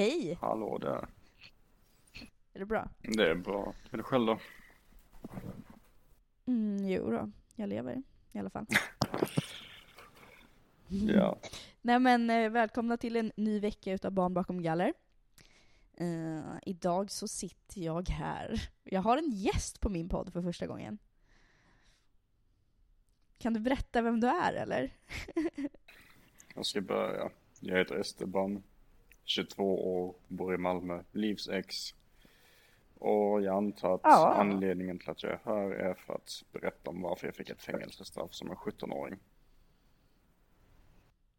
Hej! Hallå där. Är det bra? Det är bra. Hur är det själv då? Mm, jo då, jag lever i alla fall. Ja. Nej men eh, välkomna till en ny vecka utav Barn bakom galler. Eh, idag så sitter jag här. Jag har en gäst på min podd för första gången. Kan du berätta vem du är eller? Jag ska börja. Jag heter Esteban. 22 år, bor i Malmö. Livs ex. Och jag antar att Ja. anledningen till att jag är här är för att berätta om varför jag fick ett fängelsestraff som en 17-åring.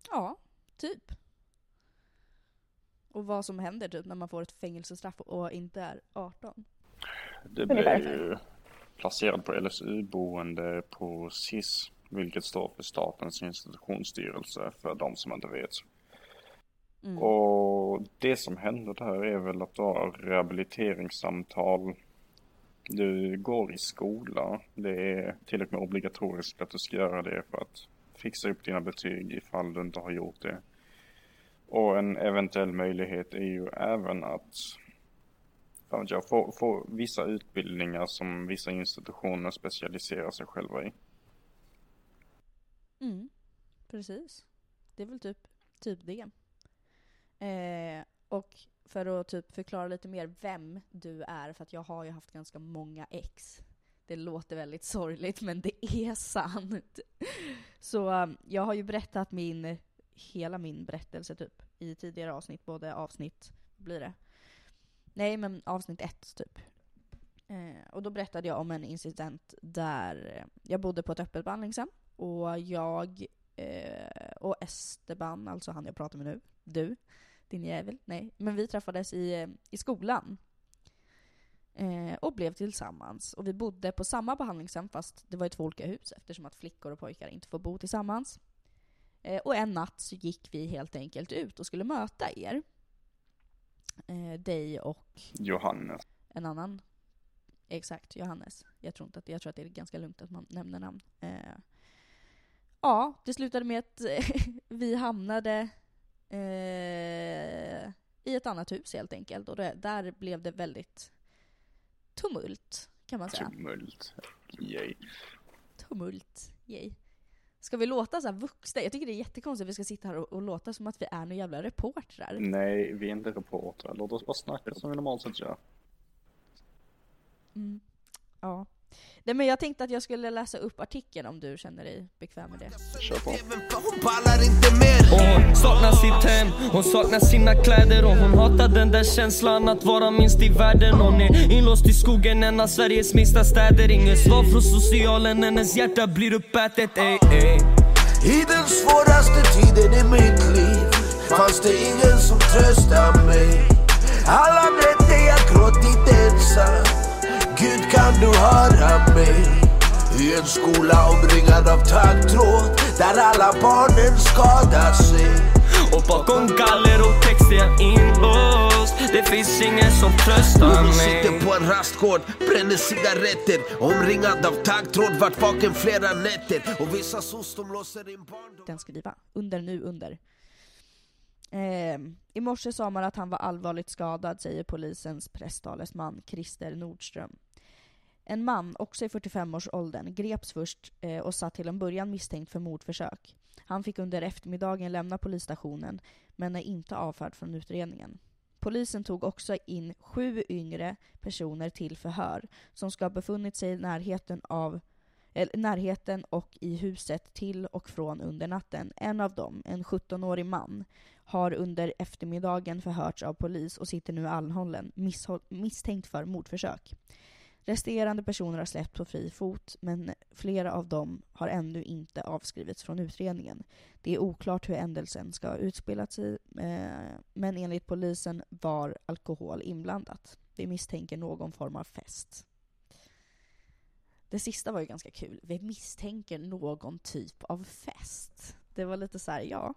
Ja, typ. Och vad som händer typ när man får ett fängelsestraff och inte är 18. Det blev ju placerad på LSU-boende på SIS, vilket står för Statens institutionsstyrelse för de som inte vet. Mm. Och det som händer där är väl att du har rehabiliteringssamtal. Du går i skola. Det är till och med obligatoriskt att du ska göra det för att fixa upp dina betyg ifall du inte har gjort det. Och en eventuell möjlighet är ju även att jag, få, få vissa utbildningar som vissa institutioner specialiserar sig själva i. Mm, precis. Det är väl typ, typ det. Eh, och för att typ förklara lite mer vem du är, för att jag har ju haft ganska många ex. Det låter väldigt sorgligt, men det är sant. Så um, jag har ju berättat min, hela min berättelse typ, i tidigare avsnitt, både avsnitt, vad blir det? Nej, men avsnitt ett typ. Eh, och då berättade jag om en incident där eh, jag bodde på ett öppet behandlingshem och jag eh, och Esteban, alltså han jag pratar med nu, du, din jävel, nej, men vi träffades i, eh, i skolan. Eh, och blev tillsammans. Och vi bodde på samma behandlingshem fast det var i två olika hus eftersom att flickor och pojkar inte får bo tillsammans. Eh, och en natt så gick vi helt enkelt ut och skulle möta er. Eh, dig och Johannes. en annan. Exakt, Johannes. Jag tror, inte att, jag tror att det är ganska lugnt att man nämner namn. Eh, ja, det slutade med att vi hamnade eh, i ett annat hus helt enkelt. Och det, där blev det väldigt tumult, kan man säga. Tumult. Yay. Tumult, yay. Ska vi låta så här vuxna? Jag tycker det är jättekonstigt att vi ska sitta här och, och låta som att vi är några jävla reportrar. Nej, vi är inte reportrar. Låt oss bara snacka som vi normalt sett gör. Mm. Ja. Nej, men jag tänkte att jag skulle läsa upp artikeln om du känner dig bekväm med det. Kör på. Hon pallar inte mer Och hon saknar sitt hem, hon saknar sina kläder och hon hatar den där känslan att vara minst i världen Hon är inlåst i skogen, en av Sveriges minsta städer Inget svar från socialen, hennes hjärta blir uppätet ey, ey. I den svåraste tiden i mitt liv fanns det ingen som tröstade mig Alla nätter jag gråtit ensam Gud kan du höra mig I en skola omringad av taggtråd Där alla barnen skadar sig Och bakom galler och text är jag inlåst Det finns ingen som tröstar Hon sitter mig på en rastgård, bränner cigaretter Omringad av taggtråd, vart vaken flera nätter Och vissa sos de låser in barn den skriva. Under nu, under. Eh, I morse sa man att han var allvarligt skadad, säger polisens presstalesman Christer Nordström. En man, också i 45-årsåldern, greps först eh, och satt till en början misstänkt för mordförsök. Han fick under eftermiddagen lämna polisstationen, men är inte avförd från utredningen. Polisen tog också in sju yngre personer till förhör, som ska ha befunnit sig i närheten av eller, närheten och i huset till och från under natten. En av dem, en 17-årig man, har under eftermiddagen förhörts av polis och sitter nu anhållen misstänkt för mordförsök. Resterande personer har släppts på fri fot, men flera av dem har ännu inte avskrivits från utredningen. Det är oklart hur händelsen ska ha utspelat sig, eh, men enligt polisen var alkohol inblandat. Vi misstänker någon form av fest. Det sista var ju ganska kul. Vi misstänker någon typ av fest. Det var lite så här, ja.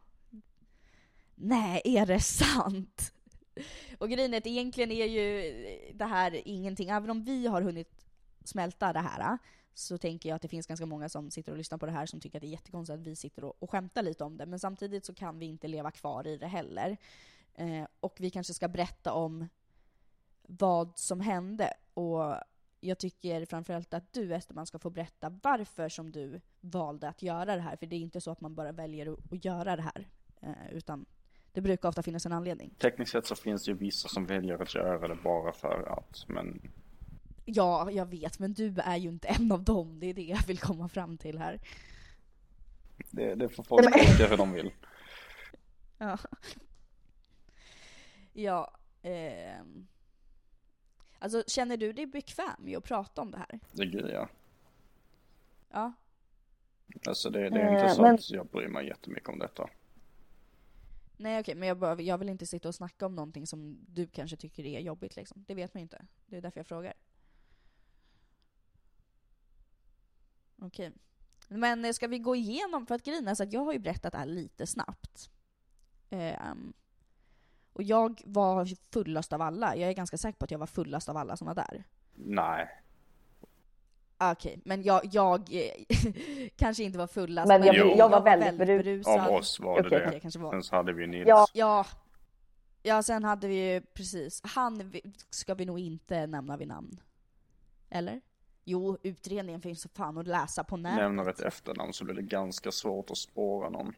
Nej, är det sant? Och grejen är att egentligen är ju det här ingenting, även om vi har hunnit smälta det här, så tänker jag att det finns ganska många som sitter och lyssnar på det här som tycker att det är jättekonstigt att vi sitter och, och skämtar lite om det, men samtidigt så kan vi inte leva kvar i det heller. Eh, och vi kanske ska berätta om vad som hände. Och jag tycker framförallt att du Esterman, ska få berätta varför som du valde att göra det här. För det är inte så att man bara väljer att, att göra det här. Eh, utan det brukar ofta finnas en anledning. Tekniskt sett så finns det ju vissa som väljer att göra det bara för att, men Ja, jag vet, men du är ju inte en av dem. Det är det jag vill komma fram till här. det, det får folk tolka hur de vill. Ja. Ja. ehm. Alltså, känner du dig bekväm med att prata om det här? Det gör jag. Ja. Alltså det, det är Eh, inte så men- att jag bryr mig jättemycket om detta. Nej okej, men jag, bara, jag vill inte sitta och snacka om någonting som du kanske tycker är jobbigt liksom. Det vet man ju inte. Det är därför jag frågar. Okej. Men eh, ska vi gå igenom, för att grejen är så att jag har ju berättat det här lite snabbt. Eh, um, och jag var fullast av alla. Jag är ganska säker på att jag var fullast av alla som var där. Nej, Ah, Okej, men jag, jag eh, kanske inte var fullast. Men jag- jag, jag var väldigt berus- berusad. av oss var det Okej. det. Kanske var. Sen så hade vi Nils. Ja. Ja. Ja, sen hade vi ju precis, han ska vi nog inte nämna vid namn. Eller? Jo, utredningen finns så fan att läsa på nätet. Nämner ett efternamn så blir det ganska svårt att spåra någon.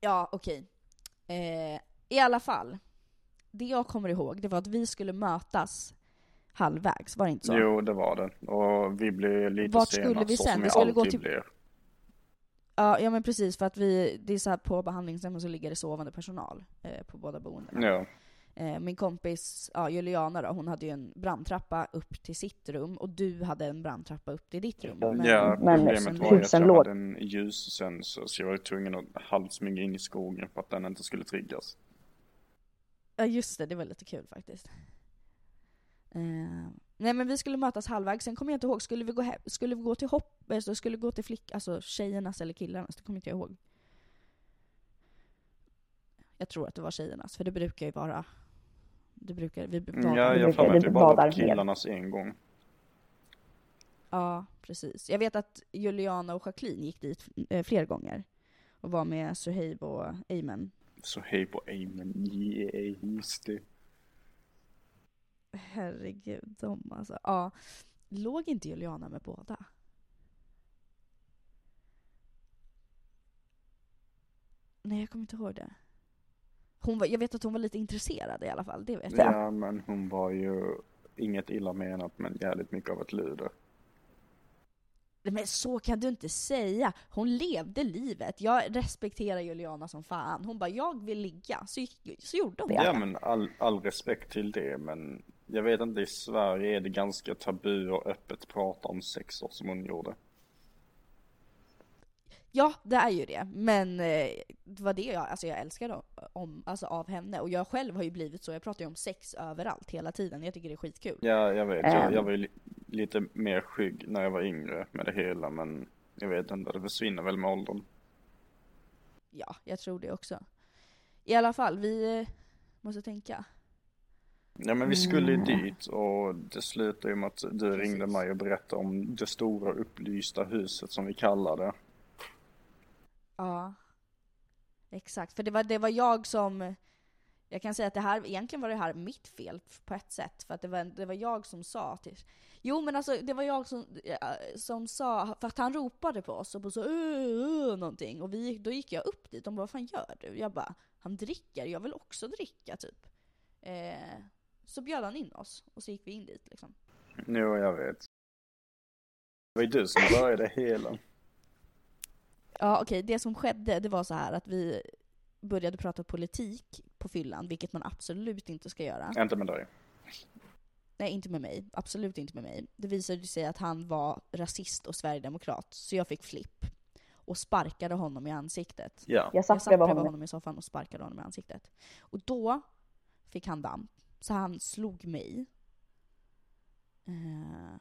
Ja, okej. Eh, I alla fall. Det jag kommer ihåg, det var att vi skulle mötas halvvägs, var det inte så? Jo, det var det. Och vi blev lite Vart sena, skulle vi sen? Vi skulle gå till- blir. Ja, ja men precis, för att vi, det är så här på behandlingshemmen så ligger det sovande personal eh, på båda boendena. Ja, Eh, min kompis, ja, Juliana då, hon hade ju en brandtrappa upp till sitt rum och du hade en brandtrappa upp till ditt rum. ja men problemet var att jag låg- hade en ljussensor så jag var tvungen att halvsmyga in i skogen för att den inte skulle triggas. Ja just det, det var lite kul faktiskt. Eh, nej men vi skulle mötas halvvägs, sen kommer jag inte ihåg, skulle vi gå, hem, skulle vi gå till hopp, alltså skulle vi gå till flick, alltså tjejernas eller killarnas? Det kommer inte jag ihåg. Jag tror att det var tjejernas, för det brukar ju vara, det brukar, vi Mm, var, Ja, jag får mig att det bara var badar killarnas en gång. Ja, precis. Jag vet att Juliana och Jacqueline gick dit eh, fler gånger. Och var med Suhaib och. Så hej på Amen, yeah, just det. Herregud, de alltså. Ja. Låg inte Juliana med båda? Nej, jag kommer inte ihåg det. Hon var, jag vet att hon var lite intresserad i alla fall, det vet jag. Ja, men hon var ju inget illa menat men jävligt mycket av ett luder. Men så kan du inte säga. Hon levde livet. Jag respekterar Juliana som fan. Hon bara, jag vill ligga. Så, så gjorde hon Ja det. men all, all respekt till det men jag vet inte i Sverige är det ganska tabu och öppet prata om sex som hon gjorde. Ja, det är ju det. Men eh, det var det jag, alltså jag älskar om, alltså av henne. Och jag själv har ju blivit så. Jag pratar ju om sex överallt hela tiden. Jag tycker det är skitkul. Ja jag vet, jag, Ehm. jag var ju li, lite mer skygg när jag var yngre med det hela men jag vet inte, det försvinner väl med åldern. Ja, jag tror det också. I alla fall, vi eh, måste tänka. Ja men vi skulle ju dit och det slutade ju med att du ringde mig och berättade om det stora upplysta huset som vi kallar det. Ja. Exakt, för det var, det var jag som... Jag kan säga att det här, egentligen var det här mitt fel på ett sätt. För att det var, det var jag som sa till... Jo men alltså det var jag som, som sa, för att han ropade på oss och på så uh, någonting. Och vi, då gick jag upp dit, de bara vad fan gör du? Jag bara, han dricker, jag vill också dricka typ. Eh, så bjöd han in oss och så gick vi in dit liksom. Jo jag vet. Det var ju du som började hela. Ja okej, det som skedde det var så här att vi började prata politik på fyllan, vilket man absolut inte ska göra. Inte med dig. Nej, inte med mig. Absolut inte med mig. Det visade sig att han var rasist och sverigedemokrat, så jag fick flipp. Och sparkade honom i ansiktet. Ja. Jag satt Jag satt bredvid honom. honom i soffan och sparkade honom i ansiktet. Och då fick han damp, så han slog mig. Eh.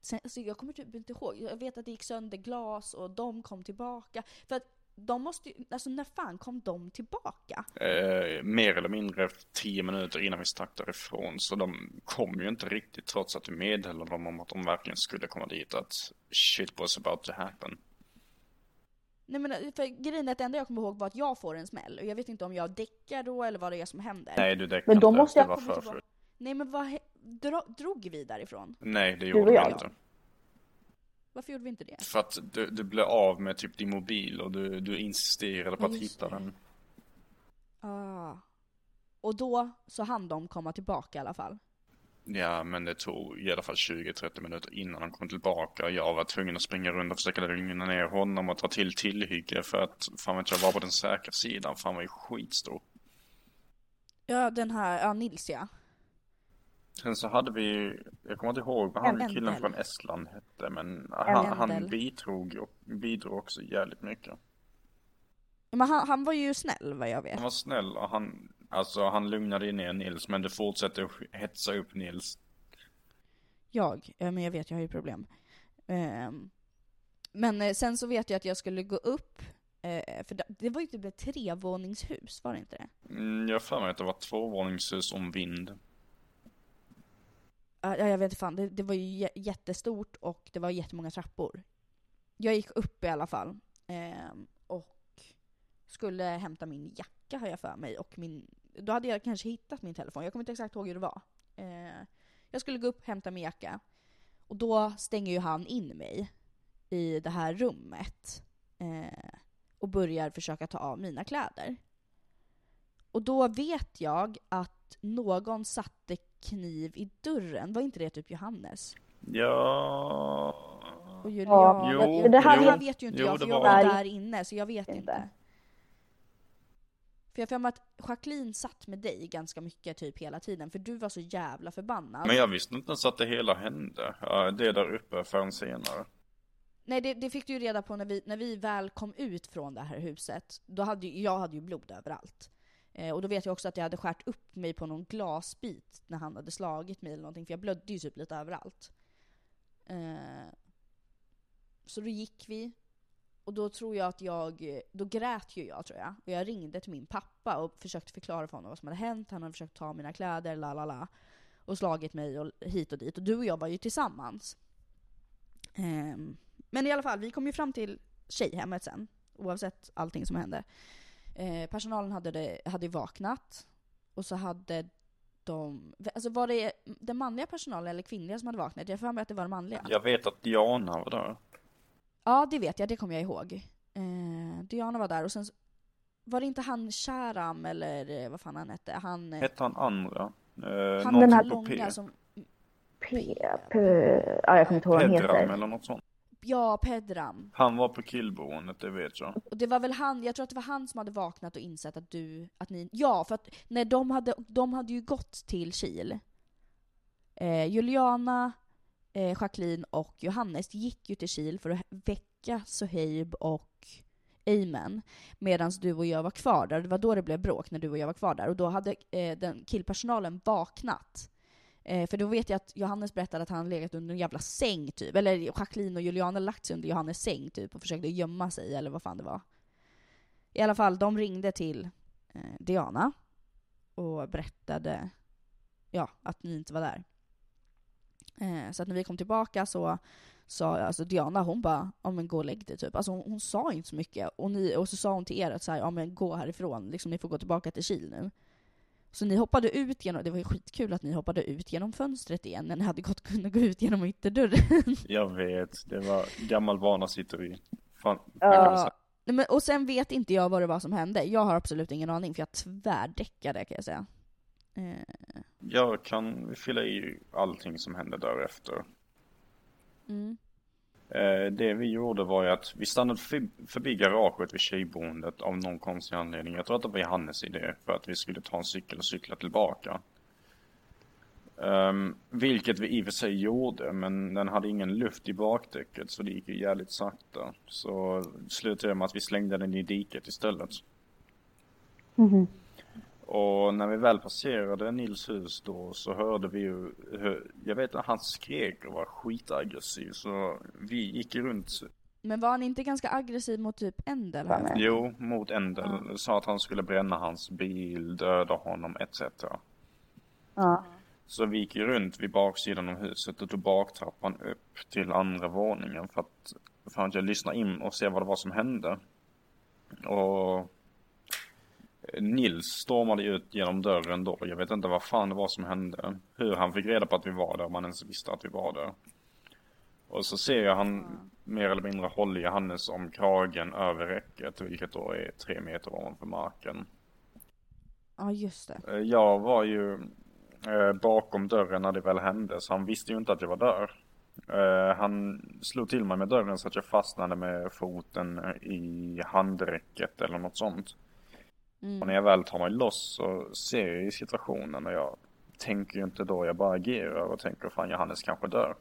Sen, alltså jag kommer typ inte ihåg. Jag vet att det gick sönder glas och de kom tillbaka. För att de måste ju, alltså när fan kom de tillbaka? Eh, mer eller mindre tio minuter innan vi stack därifrån. Så de kom ju inte riktigt trots att du meddelade dem om att de verkligen skulle komma dit. Att shit was about to happen. Nej men för grejen är att det enda jag kommer ihåg var att jag får en smäll och jag vet inte om jag däckar då eller vad det är som händer. Nej, du Men då inte. måste det jag var komma för fullt. Nej men vad he- dro, drog vi därifrån? Nej, det gjorde vi inte. Varför gjorde vi inte det? För att du, du blev av med typ din mobil och du, du insisterade på Ja, att hitta det. den. Ah. Och då så hann de komma tillbaka i alla fall. Ja, men det tog i alla fall 20-30 minuter innan han kom tillbaka. Jag var tvungen att springa runt och försöka lugna ner honom och ta till tillhygge för att fan vet jag var på den säkra sidan för han var ju skitstor. Ja den här, ja Nils ja. Sen så hade vi, jag kommer inte ihåg vad han En killen från Estland hette men han, han bidrog, och- bidrog också jävligt mycket. Men han, han var ju snäll vad jag vet. Han var snäll och han, alltså han lugnade ju ner Nils men du fortsätter att hetsa upp Nils. Jag, ja, men jag vet jag har ju problem. Ehm, men eh, sen så vet jag att jag skulle gå upp, eh, för det, var ju typ ett trevåningshus, var det inte det? Mm, jag har för mig att det var tvåvåningshus om vind. Ja, jag vet inte fan, det, det var ju jä- jättestort och det var jättemånga trappor. Jag gick upp i alla fall. ehm, och skulle hämta min jacka har jag för mig och min... Då hade jag kanske hittat min telefon, jag kommer inte exakt ihåg hur det var. Eh, jag skulle gå upp, hämta min jacka. Och då stänger ju han in mig i det här rummet. Eh, och börjar försöka ta av mina kläder. Och då vet jag att någon satte kniv i dörren. Var inte det typ Johannes? Ja... Och Ja, Juliana? jo, jag, det det jag- vet ju inte jo, jag, för jag var var där inne, så jag vet Inte. inte. För jag har för att Jacqueline satt med dig ganska mycket typ hela tiden, för du var så jävla förbannad. Men jag visste inte ens att det hela hände. Det där uppe förrän senare. Nej, det, det fick du ju reda på när vi, när vi väl kom ut från det här huset. Då hade ju, jag hade ju blod överallt. Eh, och då vet jag också att jag hade skärt upp mig på någon glasbit när han hade slagit mig eller någonting, för jag blödde ju typ lite överallt. Eh, så då gick vi, och då tror jag att jag, då grät ju jag tror jag. Och jag ringde till min pappa och försökte förklara för honom vad som hade hänt. Han hade försökt ta mina kläder, la la la. Och slagit mig och hit och dit. Och du och jag var ju tillsammans. Um, men i alla fall, vi kom ju fram till tjejhemmet sen. Oavsett allting som hände. Eh, personalen hade, det, hade vaknat. Och så hade de... Alltså var det den manliga personalen eller kvinnliga som hade vaknat? Jag har för mig att det var den manliga. Jag vet att Diana var där. Ja, det vet jag. Det kommer jag ihåg. Eh, Diana var där och sen var det inte han Sharam eller eh, vad fan han hette? Han, eh, Hette han andra? Eh, han den här på långa P. som... P, P, ja jag kommer inte ihåg vad han Pedram heter. eller något sånt. Ja, Pedram. Han var på killboendet, det vet jag. Och det var väl han, jag tror att det var han som hade vaknat och insett att du, att ni, ja för att när de hade, de hade ju gått till Kil. Eh, Juliana, eh, Jacqueline och Johannes gick ju till Kil för att väcka Soheib och Amen. Medan du och jag var kvar där. Det var då det blev bråk, när du och jag var kvar där. Och då hade eh, den killpersonalen vaknat. Eh, för då vet jag att Johannes berättade att han legat under en jävla säng typ. Eller Jacqueline och Juliana lagt sig under Johannes säng typ och försökte gömma sig eller vad fan det var. I alla fall, de ringde till eh, Diana och berättade ja, att ni inte var där. Eh, så att när vi kom tillbaka så sa alltså Diana, hon bara ja men gå och lägg dig typ. Alltså hon, hon sa inte så mycket. Och, ni, och så sa hon till er att så här, ja men gå härifrån, liksom ni får gå tillbaka till Kil nu. Så ni hoppade ut genom, det var ju skitkul att ni hoppade ut genom fönstret igen när ni hade gått, kunnat gå ut genom ytterdörren. Jag vet, det var gammal vana sitter vi. Fan, Ja. men, och sen vet inte jag vad det var som hände. Jag har absolut ingen aning för jag tvärdäckade kan jag säga. Eh, Jag kan fylla i allting som hände därefter. mm. Eh, Det vi gjorde var ju att vi stannade förbi, garaget vid tjejboendet av någon konstig anledning. Jag tror att det var Johannes idé för att vi skulle ta en cykel och cykla tillbaka. Um, vilket vi i och för sig gjorde, men den hade ingen luft i bakdäcket så det gick ju jävligt sakta. Så slutade det med att vi slängde den i diket istället. Mhm. Och när vi väl passerade Nils hus då så hörde vi ju, jag vet att han skrek och var skitaggressiv så vi gick runt, Men var han inte ganska aggressiv mot typ Endel? jo, mot Endel, sa att han skulle bränna hans bil, döda honom etc. Ja. Så vi gick ju runt vid baksidan av huset och tog baktrappan upp till andra våningen för att, för att jag lyssnade in och se vad det var som hände. Och Nils stormade ut genom dörren då. Jag vet inte vad fan det var som hände. Hur han fick reda på att vi var där, om han ens visste att vi var där. Och så ser jag han mer eller mindre håller Johannes om kragen över räcket, vilket då är tre meter ovanför marken. Ja, just det. Eh, Jag var ju eh, bakom dörren när det väl hände, så han visste ju inte att jag var där. Eh, han slog till mig med dörren så att jag fastnade med foten i handräcket eller något sånt. Mm. Och när jag väl tar mig loss så ser jag i situationen och jag tänker ju inte då, jag bara agerar och tänker fan Johannes kanske dör.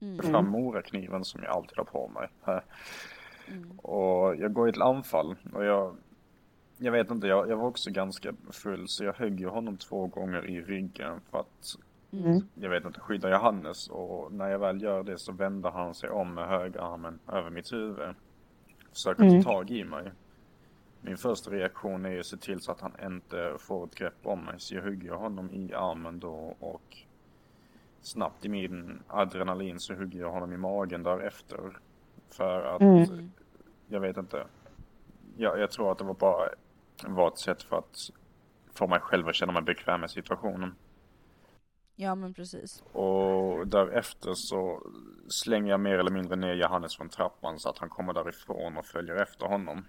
Mm. Fram morakniven som jag alltid har på mig. Mm. Och jag går i ett anfall och jag, jag vet inte, jag, jag var också ganska full så jag högg ju honom två gånger i ryggen för att, Mm. jag vet inte, skydda Johannes och när jag väl gör det så vänder han sig om med högerarmen över mitt huvud. Försöker Mm. ta tag i mig. Min första reaktion är ju att se till så att han inte får ett grepp om mig så jag hugger honom i armen då och snabbt i min adrenalin så hugger jag honom i magen därefter. För att Mm. jag vet inte. Jag, jag tror att det var bara var ett sätt för att få mig själv att känna mig bekväm med situationen. Ja, men precis. Och därefter så slänger jag mer eller mindre ner Johannes från trappan så att han kommer därifrån och följer efter honom.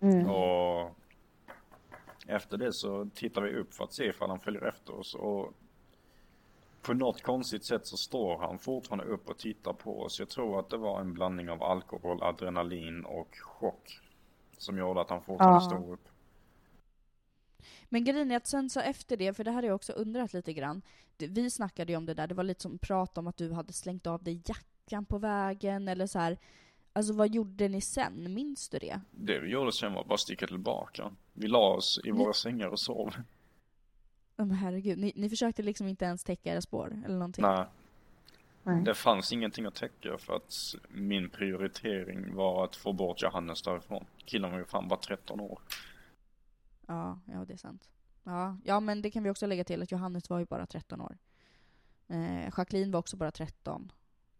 Mm. Och efter det så tittar vi upp för att se ifall han följer efter oss och på något konstigt sätt så står han fortfarande upp och tittar på oss. Jag tror att det var en blandning av alkohol, adrenalin och chock som gjorde att han fortfarande Ja. stod upp. Men grejen är att sen så efter det, för det här har jag också undrat lite grann. Vi snackade ju om det där, det var lite som prat om att du hade slängt av dig jackan på vägen eller så här. Alltså vad gjorde ni sen? Minns du det? Det vi gjorde sen var bara att sticka tillbaka. Vi la oss i Ni- våra sängar och sov. Men herregud, ni, ni försökte liksom inte ens täcka era spår eller någonting? Nej, Nej. det fanns ingenting att täcka för att min prioritering var att få bort Johannes därifrån. Killen var ju fan bara 13 år. Ja, ja det är sant. Ja, ja, men det kan vi också lägga till att Johannes var ju bara 13 år. Eh, Jacqueline var också bara 13.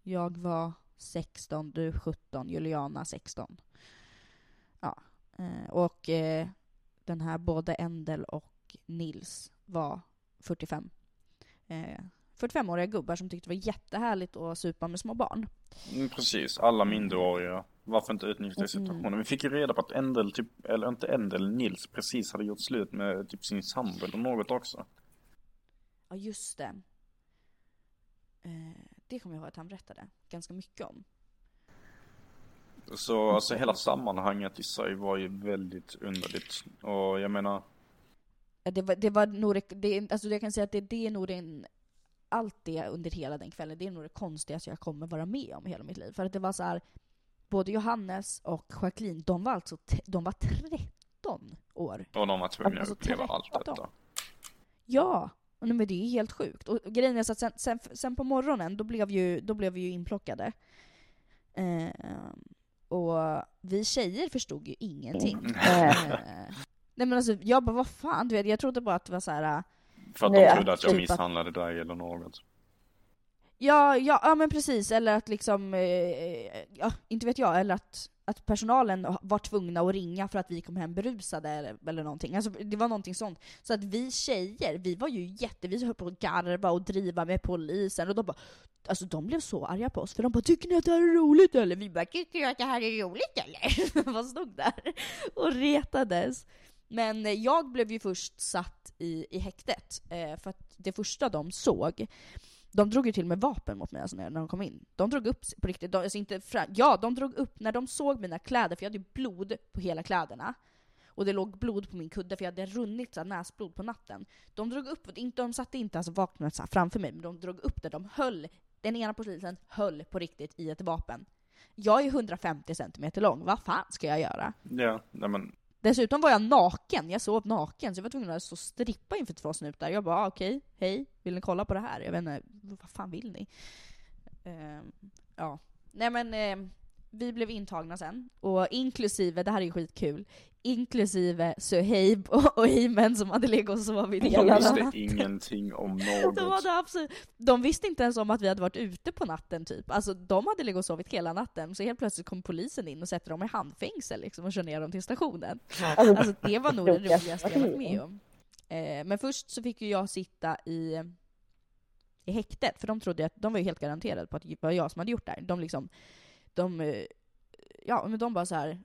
Jag var 16, du 17, Juliana 16. Ja, eh, och eh, den här både Endel och Nils var 45. Eh, 45-åriga gubbar som tyckte det var jättehärligt att supa med små barn. Mm, precis, alla minderåriga. Varför inte utnyttja Mm. situationen? Vi fick ju reda på att Endel, typ, eller inte Endel, Nils precis hade gjort slut med typ sin sambo eller något också. Ja, just det. Eh, det kommer jag ihåg att han berättade ganska mycket om. Så alltså hela sammanhanget i sig var ju väldigt underligt. Och jag menar, Det var, det var nog det, alltså jag kan säga att det, det är nog den, allt det under hela den kvällen, det är nog det konstigaste jag kommer vara med om i hela mitt liv. För att det var så här, både Johannes och Jacqueline, de var alltså, de var 13 år. och de var tvungna Alltså, att uppleva allt 13. detta. Ja! Och nej, men det är helt sjukt. Och grejen är så att sen, sen, sen på morgonen, då blev, ju, då blev vi ju inplockade. Eh, och vi tjejer förstod ju ingenting. Eh, Eh, nej men alltså, jag bara vad fan, du vet, jag trodde bara att det var så här. äh, För att Nej, de trodde att jag typ att- misshandlade dig eller något. Ja, ja, ja men precis, eller att liksom, eh, ja, inte vet jag, eller att, att personalen var tvungna att ringa för att vi kom hem berusade eller, eller någonting. Alltså det var någonting sånt. Så att vi tjejer, vi var ju jätte, vi höll på att garva och driva med polisen och de bara, alltså de blev så arga på oss för de bara 'Tycker ni att det här är roligt eller?' Vi bara 'Tycker du att det här är roligt eller?' Man stod där och retades. Men jag blev ju först satt i, i häktet, eh, för att det första de såg de drog ju till med vapen mot mig alltså när, när de kom in. De drog upp på riktigt, de, alltså inte fram, ja de drog upp när de såg mina kläder, för jag hade ju blod på hela kläderna. Och det låg blod på min kudde för jag hade runnit så här, näsblod på natten. De drog upp, inte, de satte inte alltså vapnet så här framför mig, men de drog upp det, de höll, den ena polisen höll på riktigt i ett vapen. Jag är 150 cm lång, vad fan ska jag göra? Ja, nej men Dessutom var jag naken, jag sov naken, så jag var tvungen att stå och strippa inför två snutar. Jag bara okej, okej, hej, vill ni kolla på det här? Jag vet inte, vad fan vill ni? Ehm, ja. Nej men, ehm, vi blev intagna sen, och inklusive, det här är ju skitkul, inklusive Suhaib och, och Eymen som hade legat och sovit De hela visste natten. ingenting om De, något. hade absolut, de visste inte ens om att vi hade varit ute på natten typ. Alltså de hade legat och sovit hela natten, så helt plötsligt kom polisen in och sätter dem i handfängsel liksom och kör ner dem till stationen. Alltså, Alltså det var nog det roligaste jag varit med om. Eh, men först så fick ju jag sitta i, i häktet, för de trodde att, de var ju helt garanterade på att det var jag som hade gjort det här. De liksom, de, eh, ja men de bara så här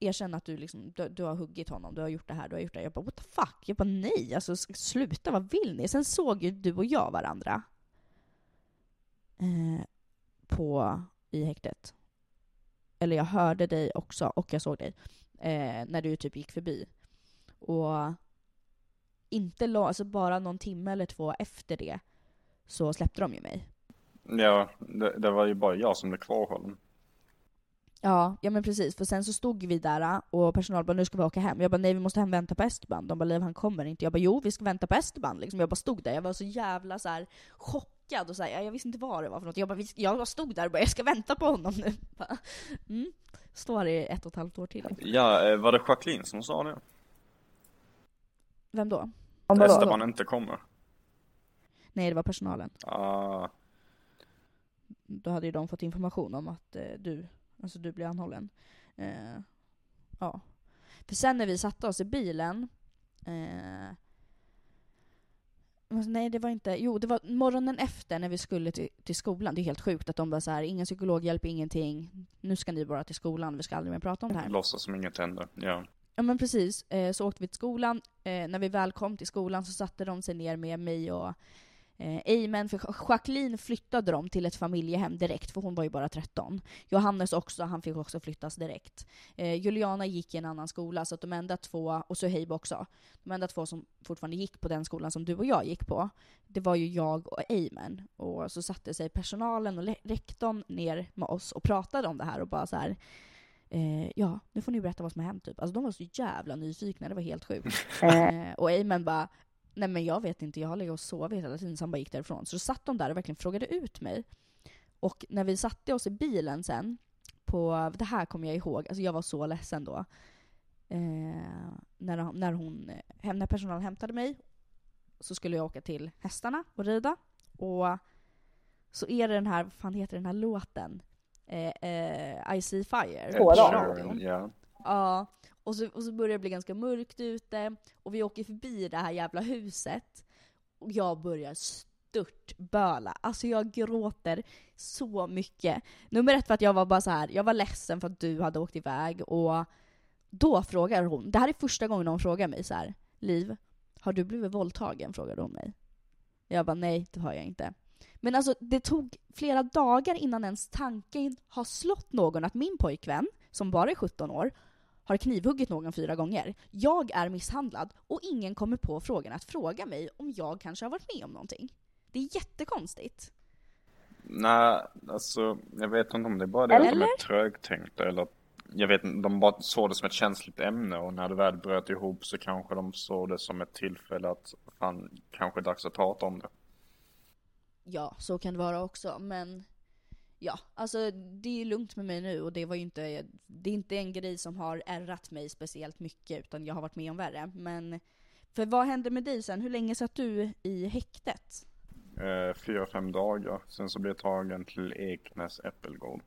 erkänn att du, liksom, du, du har huggit honom, du har gjort det här, du har gjort det här. Jag bara what the fuck? Jag bara nej, alltså sluta, vad vill ni? Sen såg ju du och jag varandra. Eh, på, i häktet. Eller jag hörde dig också, och jag såg dig. Eh, när du typ gick förbi. Och inte lång, alltså bara någon timme eller två efter det så släppte de ju mig. Ja, det, det var ju bara jag som blev kvarhållen. Ja, ja men precis. För sen så stod vi där och personalen bara nu ska vi åka hem. Jag bara nej vi måste hem vänta på Esteban. De bara Liv han kommer inte. Jag bara jo vi ska vänta på Esteban. Liksom. Jag bara stod där, jag var så jävla så här chockad och så här, jag, visste inte vad det var för något. Jag bara, "Vi- jag bara stod där och bara jag ska vänta på honom nu. Bara, Mm. Står i ett och ett halvt år till. Ja, eh, var det Jacqueline som sa det? Vem då? Esteban inte kommer. Nej det var personalen. Ah, Då hade ju de fått information om att eh, du, alltså du blir anhållen. Eh, ja. För sen när vi satte oss i bilen, eh, men nej det var inte, jo det var morgonen efter när vi skulle till, till skolan. Det är helt sjukt att de bara så här, ingen psykologhjälp, ingenting. Nu ska ni bara till skolan, vi ska aldrig mer prata om det här. låtsas som inget hände. Ja. Ja men precis, eh, så åkte vi till skolan. Eh, när vi väl kom till skolan så satte de sig ner med mig och eh, Eymen, för Jacqueline flyttade dem till ett familjehem direkt, för hon var ju bara 13. Johannes också, han fick också flyttas direkt. Eh, Juliana gick i en annan skola, så att de enda två, och Suhaib också, de enda två som fortfarande gick på den skolan som du och jag gick på, det var ju jag och Eymen. Och så satte sig personalen och rektorn ner med oss och pratade om det här och bara så här. Eh, ja, nu får ni berätta vad som har hänt typ. Alltså de var så jävla nyfikna, det var helt sjukt. Eh, och Eyman bara, nej men jag vet inte, jag har legat och sovit hela tiden, så han bara gick därifrån. Så då satt de där och verkligen frågade ut mig. Och när vi satte oss i bilen sen, på, det här kommer jag ihåg, alltså jag var så ledsen då. Eh, när, när, hon, när personalen hämtade mig så skulle jag åka till hästarna och rida. Och så är det den här, vad fan heter den här låten? Eh, eh, I see fire. På Ja. Ja, och så, och så börjar det bli ganska mörkt ute och vi åker förbi det här jävla huset och jag börjar störtböla. Alltså jag gråter så mycket. Nummer ett för att jag var bara så här, jag var ledsen för att du hade åkt iväg och då frågar hon, det här är första gången hon frågar mig så här, Liv, har du blivit våldtagen? frågade hon mig. Jag bara nej, det har jag inte. Men alltså det tog flera dagar innan ens tanken har slått någon att min pojkvän, som bara är 17 år, har knivhuggit någon fyra gånger. Jag är misshandlad och ingen kommer på frågan att fråga mig om jag kanske har varit med om någonting. Det är jättekonstigt. Nej, alltså jag vet inte om det är bara det att de Eller? är trögtänkta eller att jag vet inte, de bara såg det som ett känsligt ämne och när det väl bröt ihop så kanske de såg det som ett tillfälle att fan, kanske är dags att prata om det. Ja, så kan det vara också, men ja, alltså det är lugnt med mig nu och det var ju inte, det är inte en grej som har ärrat mig speciellt mycket utan jag har varit med om värre. Men, för vad hände med dig sen? Hur länge satt du i häktet? Eh, fyra, fem dagar. Sen så blev jag tagen till Eknäs Äppelgård.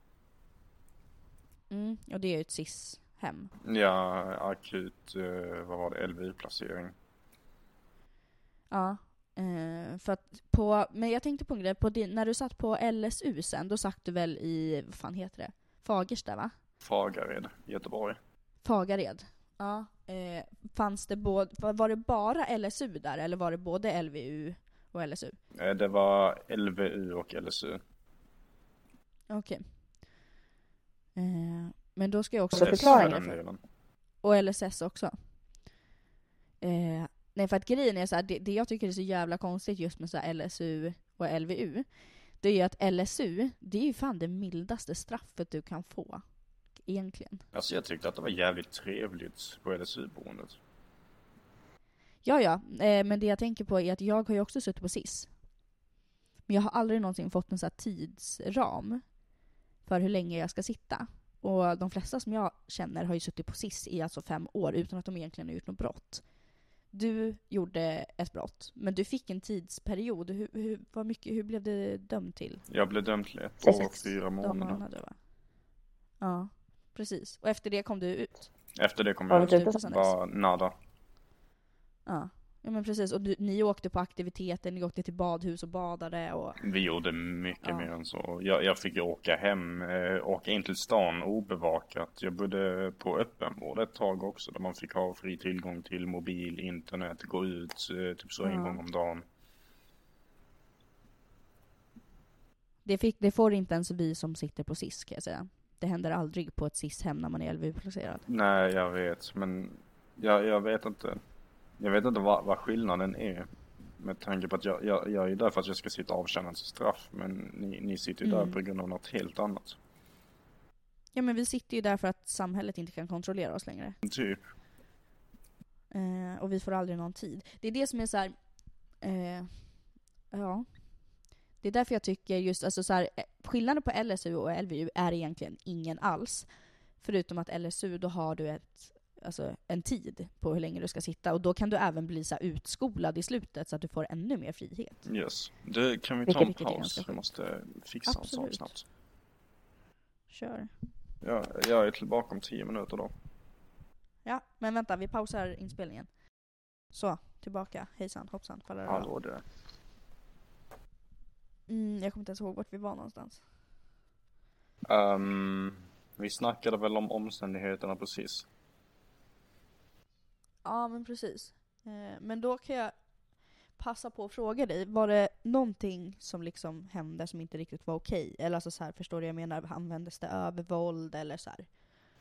Mm, och det är ju ett SIS-hem. Ja, akut, eh, vad var det, LVU-placering. Ja. Eh, för att på, men jag tänkte på en grej, på din, när du satt på LSU sen, då satt du väl i, vad fan heter det? Fagersta va? Fagared, Göteborg. Fagared. Ja. Eh, fanns det både, var det bara LSU där eller var det både LVU och LSU? Eh, det var LVU och LSU. Okej. Eh, men då ska jag också förklaring för och LSS också. Nej för att grejen är så här, det, det jag tycker är så jävla konstigt just med så här LSU och LVU, det är ju att LSU, det är ju fan det mildaste straffet du kan få. Egentligen. Alltså jag tyckte att det var jävligt trevligt på LSU-boendet. Ja, ja, eh, men det jag tänker på är att jag har ju också suttit på SIS. Men jag har aldrig någonsin fått en sån här tidsram för hur länge jag ska sitta. Och de flesta som jag känner har ju suttit på SIS i alltså fem år utan att de egentligen har gjort något brott. Du gjorde ett brott, men du fick en tidsperiod. Hur, hur, vad mycket, hur blev det dömt till? Jag blev dömd till ett år och fyra De månader. månader va? Ja, precis. Och efter det kom du ut? Efter det kom Var jag ut. Bara nada. Ja. Ja, men precis. Och du, ni åkte på aktiviteter, ni åkte till badhus och badade och... Vi gjorde mycket Ja. mer än så. Jag, jag fick ju åka hem, eh, åka in till stan obevakat. Jag bodde på öppenvård ett tag också där man fick ha fri tillgång till mobil, internet, gå ut eh, typ så en Ja. gång om dagen. Det, fick, det får inte ens vi som sitter på SIS kan jag säga. Det händer aldrig på ett SIS-hem när man är LVU-placerad. Nej, jag vet, men jag, jag vet inte. Jag vet inte vad, vad skillnaden är. Med tanke på att jag, jag, jag är där för att jag ska sitta och avtjäna ett straff. Men ni, ni sitter ju Mm. där på grund av något helt annat. Ja men vi sitter ju där för att samhället inte kan kontrollera oss längre. Typ. Eh, och vi får aldrig någon tid. Det är det som är så här. Eh, ja. Det är därför jag tycker just, alltså så här, eh, skillnaden på LSU och LVU är egentligen ingen alls. Förutom att LSU, då har du ett, alltså, en tid på hur länge du ska sitta. Och då kan du även bli så utskolad i slutet så att du får ännu mer frihet. Yes. Det kan vi ta Vilket- en paus. sjukt. måste fixa en sak Absolut. snabbt. Kör. Ja, jag är tillbaka om tio minuter då. Ja, men vänta, vi pausar inspelningen. Så, tillbaka. Hejsan, hoppsan, faller det Hallå det. mm, Jag kommer inte ens ihåg vart vi var någonstans. Um, vi snackade väl om omständigheterna precis. Ja, men precis. Eh, men då kan jag passa på att fråga dig, var det någonting som liksom hände som inte riktigt var okej? Eller alltså så här, förstår du jag menar? Användes det övervåld eller så här?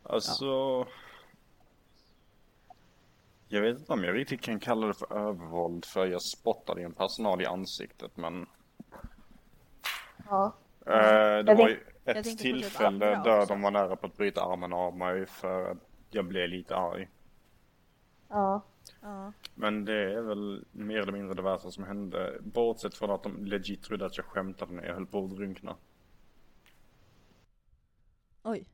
Alltså. Jag vet inte om jag riktigt kan kalla det för övervåld för jag spottade en personal i ansiktet men. Ja. Eh, det Jag var ju jag ett typ tillfälle där också. de var nära på att bryta armen av mig för att jag blev lite arg. Ja. Ja. Men det är väl mer eller mindre det värsta som hände. Bortsett från att de legit trodde att jag skämtade när jag höll på att drunkna. Oj.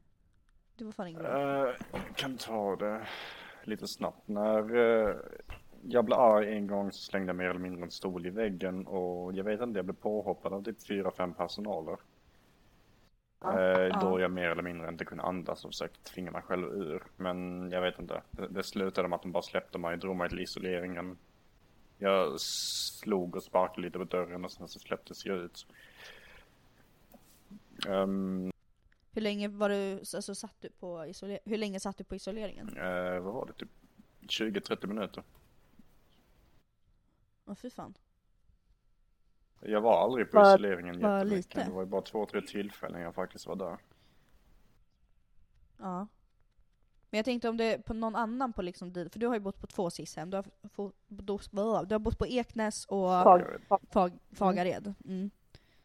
Det var fan inget bra. Uh, jag kan ta det lite snabbt. När eh, jag blev arg en gång så slängde jag mer eller mindre en stol i väggen och jag vet inte, jag blev påhoppad av typ fyra, fem personaler. Eh, Då jag mer eller mindre inte kunde andas och försökte tvinga mig själv ur. Men jag vet inte. Det, det slutade med att de bara släppte mig, drog mig till isoleringen. Jag slog och sparkade lite på dörren och sen så släpptes jag ut. Ehm, Hur länge var du, alltså satt du på isoler- Hur länge satt du på isoleringen? eh, vad var det? Typ 20-30 minuter. Åh fy fan. Jag var aldrig på Vad- isoleringen jättemycket. lite? Det var ju bara två, tre tillfällen jag faktiskt var där. Ja. Men jag tänkte om det på någon annan på liksom för du har ju bott på två SIS-hem. Du har, du, har bott på Eknäs och Fag, fag. Fag, Fagared. Mm.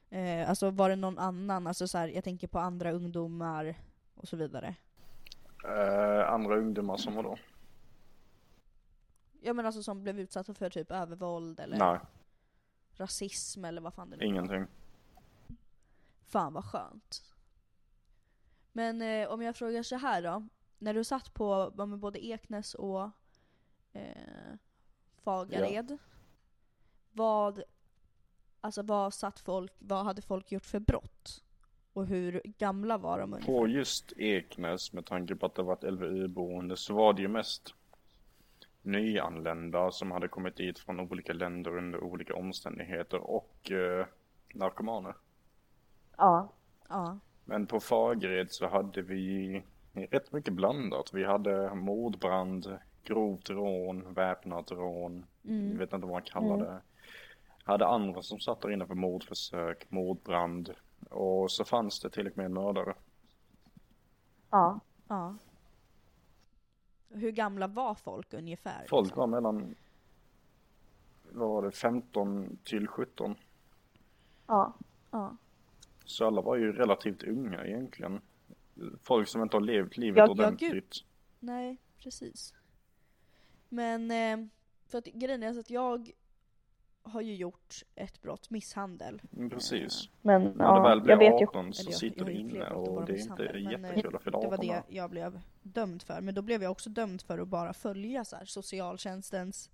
Eh, alltså var det någon annan, alltså så här, jag tänker på andra ungdomar och så vidare. Eh, andra ungdomar som var då? Ja men alltså som blev utsatta för typ övervåld eller Nej, rasism eller vad fan det nu ingenting. Fan vad skönt. Men eh, om jag frågar så här då. När du satt på ja, både Eknäs och eh, Fagared. Vad, alltså vad satt folk, vad hade folk gjort för brott? Och hur gamla var de ungefär? På just Eknäs, med tanke på att det var ett LVU-boende, så var det ju mest nyanlända som hade kommit dit från olika länder under olika omständigheter och eh, narkomaner. Ja. Ja. Men på Fagered så hade vi rätt mycket blandat. Vi hade mordbrand, grovt rån, väpnat rån, jag vet inte vad man kallar Mm. det. Hade andra som satt där inne för mordförsök, mordbrand och så fanns det till och med mördare. Ja. Ja. Hur gamla var folk ungefär? Folk var mellan, vad var det, 15 till 17. Ja. Ja. Så alla var ju relativt unga egentligen. Folk som inte har levt livet Ja, ja, ordentligt. gud. Nej, precis. Men, eh, för att grejen är så att jag har ju gjort ett brott, misshandel. Mm, Precis. Men När ja, väl jag blir vet ju 18 så Eller jag- sitter jag du ju inne och det är inte eh, jättekul att fylla Det var 18 det jag blev dömd för. Men då blev jag också dömd för att bara följa så här, socialtjänstens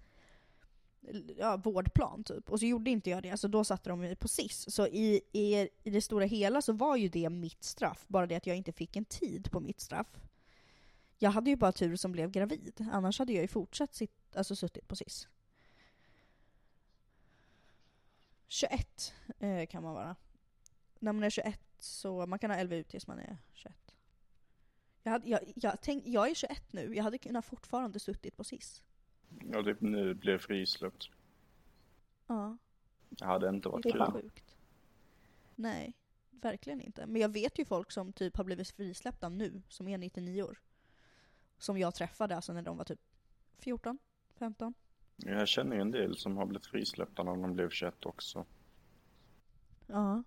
ja, vårdplan typ. Och så gjorde inte jag det, så då satte de mig på SIS. Så i, i, i det stora hela så var ju det mitt straff, bara det att jag inte fick en tid på mitt straff. Jag hade ju bara tur som blev gravid, annars hade jag ju fortsatt sitt, alltså suttit på SIS. 21 eh, kan man vara. När man är 21 så man kan ha LVU tills man är 21. Jag, hade, jag, jag, tänk, jag är 21 nu, jag hade kunnat fortfarande suttit på SIS. Och det nu blev frisläppt. Ja, Det hade inte varit det kul. sjukt. Nej, verkligen inte. Men jag vet ju folk som typ har blivit frisläppta nu, som är 99 år. Som jag träffade alltså när de var typ 14, 15. Jag känner ju en del som har blivit frisläppta när de blev 21 också. Ja.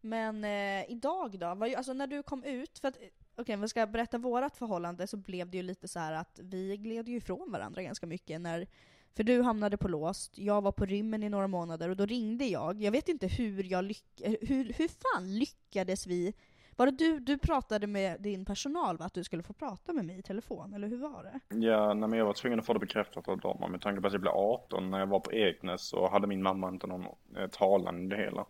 Men eh, idag då? Vad, alltså när du kom ut, för att Okej, okej, om vi ska berätta vårat förhållande så blev det ju lite så här att vi gled ju ifrån varandra ganska mycket när för du hamnade på låst, jag var på rymmen i några månader och då ringde jag. Jag vet inte hur jag lyck hur, hur fan lyckades vi? Var det du, du pratade med din personal va? Att du skulle få prata med mig i telefon, eller hur var det? Ja, nej, men jag var tvungen att få det bekräftat av dem. Med tanke på att jag blev 18 när jag var på Eknäs så hade min mamma inte någon eh, talan i det hela.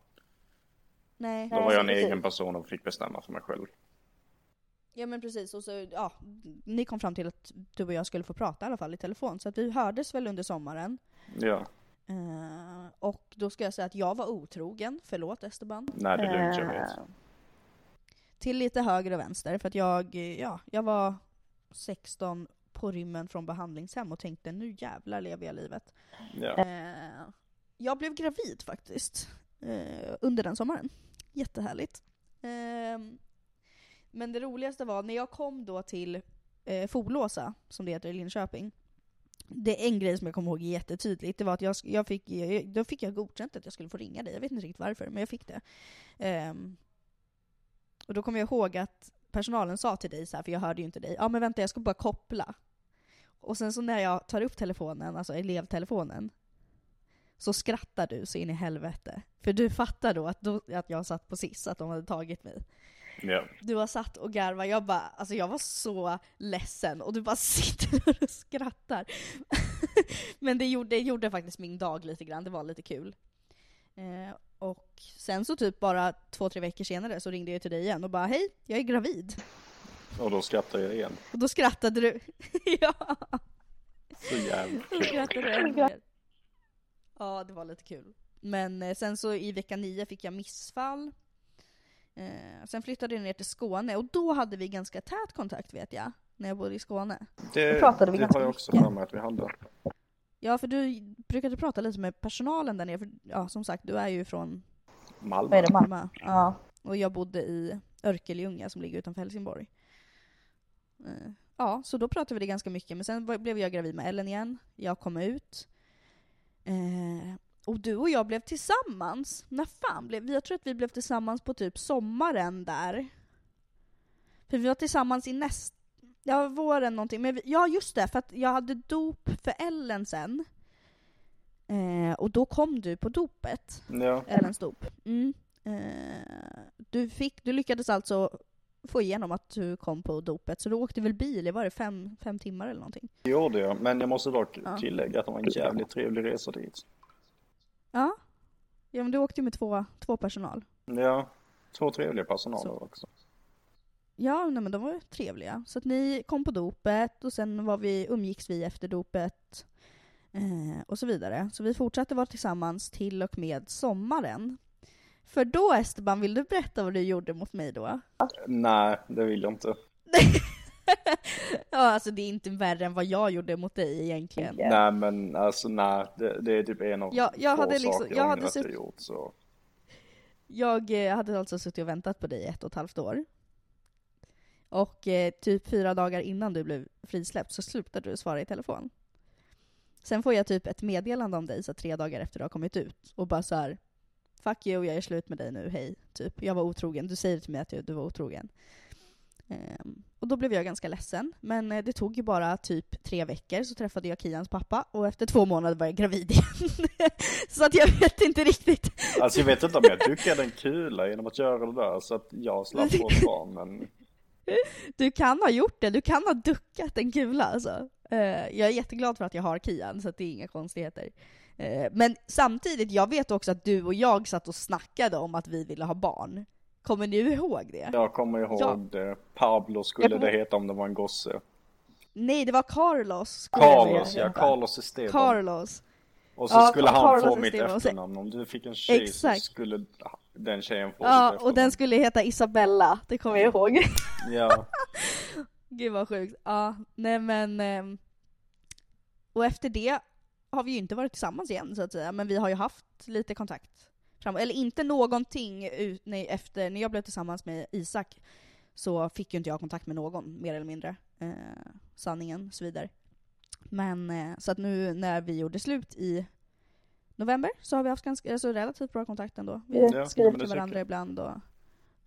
Nej. Då var jag en precis. egen person och fick bestämma för mig själv. Ja men precis, och så, ja, ni kom fram till att du och jag skulle få prata i alla fall i telefon, så att vi hördes väl under sommaren. Ja, Eh, och då ska jag säga att jag var otrogen, förlåt Esteban. nej det är lugnt jag Eh, vet. Till lite höger och vänster, för att jag, eh, ja, jag var 16 på rymmen från behandlingshem och tänkte nu jävlar lever jag livet. Ja. Eh, jag blev gravid faktiskt, eh, under den sommaren. Jättehärligt. Eh, men det roligaste var när jag kom då till eh, Folåsa, som det heter i Linköping. Det är en grej som jag kommer ihåg jättetydligt, det var att jag, jag fick, jag, då fick jag godkänt att jag skulle få ringa dig. Jag vet inte riktigt varför, men jag fick det. Ehm, och då kommer jag ihåg att personalen sa till dig så här, för jag hörde ju inte dig, ja men vänta jag ska bara koppla. Och sen så när jag tar upp telefonen, alltså elevtelefonen, så skrattar du så in i helvete. För du fattar då att, då, att jag satt på SIS, att de hade tagit mig. ja. Du har satt och garvat, jag bara, alltså jag var så ledsen och du bara sitter och skrattar. Men det gjorde, det gjorde faktiskt min dag lite grann, det var lite kul. Eh, och sen så typ bara två, tre veckor senare så ringde jag till dig igen och bara hej, jag är gravid. Och då skrattar jag igen. Och då skrattade du. ja, Så jävla kul. skrattade. Ja, det var lite kul. Men eh, sen så i vecka nio fick jag missfall. Eh, sen flyttade jag ner till Skåne och då hade vi ganska tät kontakt vet jag. När jag bodde i Skåne. Det, Då pratade vi det ganska har jag också mycket. för mig att vi hade. Ja, för du brukade prata lite med personalen där nere. För, ja, som sagt, du är ju från Malmö. Vad är det? Malmö. Ja. Och jag bodde i Örkelljunga som ligger utanför Helsingborg. Eh, Ja, så då pratade vi det ganska mycket. Men sen blev jag gravid med Ellen igen. Jag kom ut. Eh, och du och jag blev tillsammans. När fan blev vi? Jag tror att vi blev tillsammans på typ sommaren där. För vi var tillsammans i näst... Ja, våren någonting. Men ja, just det. För att jag hade dop för Ellen sen. Eh, och då kom du på dopet. Ja, Ellens dop. Mm. Eh, du, fick, du lyckades alltså få igenom att du kom på dopet, så du åkte väl bil i var det fem, fem timmar eller någonting? det gjorde jag. Men jag måste dock Ja. tillägga att det var en jävligt trevlig resa dit. Ja. Ja men du åkte ju med två, två personal. Ja, två trevliga personaler Så. också. Ja, nej, men de var ju trevliga. Så att ni kom på dopet och sen var vi, umgicks vi efter dopet eh, och så vidare. Så vi fortsatte vara tillsammans till och med sommaren. För då Esteban, vill du berätta vad du gjorde mot mig då? Nej, det vill jag inte. ja, alltså det är inte värre än vad jag gjorde mot dig egentligen. Nej men alltså nej, det, det är typ en av Ja, jag få hade liksom- saker jag hade sutt- gjort så. Jag eh, hade alltså suttit och väntat på dig i ett och ett halvt år. Och eh, typ fyra dagar innan du blev frisläppt så slutade du svara i telefon. Sen får jag typ ett meddelande om dig så tre dagar efter du har kommit ut och bara så här. Fuck you, jag är slut med dig nu, hej. Typ, jag var otrogen. Du säger till mig att jag- du var otrogen. Um, och då blev jag ganska ledsen. Men eh, det tog ju bara typ tre veckor så träffade jag Kians pappa och efter två månader var jag gravid igen. så att jag vet inte riktigt. Alltså jag vet inte om jag duckade en kula genom att göra det där så att jag slapp få ett barn men du kan ha gjort det, du kan ha duckat en kula alltså. Eh, jag är jätteglad för att jag har Kian, så att det är inga konstigheter. Eh, men samtidigt, jag vet också att du och jag satt och snackade om att vi ville ha barn. Kommer ni ihåg det? jag kommer ihåg Ja. det. Pablo skulle det heta om det var en gosse. Nej, det var Carlos. Carlos ja. Carlos Esteban. Carlos. Och så Ja, skulle han Carlos få mitt efternamn. Om du fick en tjej Exakt. så skulle den tjejen få Ja, och den skulle heta Isabella, det kommer jag ihåg. Ja, Gud vad sjukt. Ja, nej men... ehm, Och efter det har vi ju inte varit tillsammans igen så att säga, men vi har ju haft lite kontakt. Fram, eller inte någonting ut, nej, efter, när jag blev tillsammans med Isak så fick ju inte jag kontakt med någon, mer eller mindre. Eh, sanningen, så vidare. Men eh, så att nu när vi gjorde slut i november så har vi haft ganska, alltså relativt bra kontakt ändå. Vi Ja, ja skriver till varandra tycker ibland och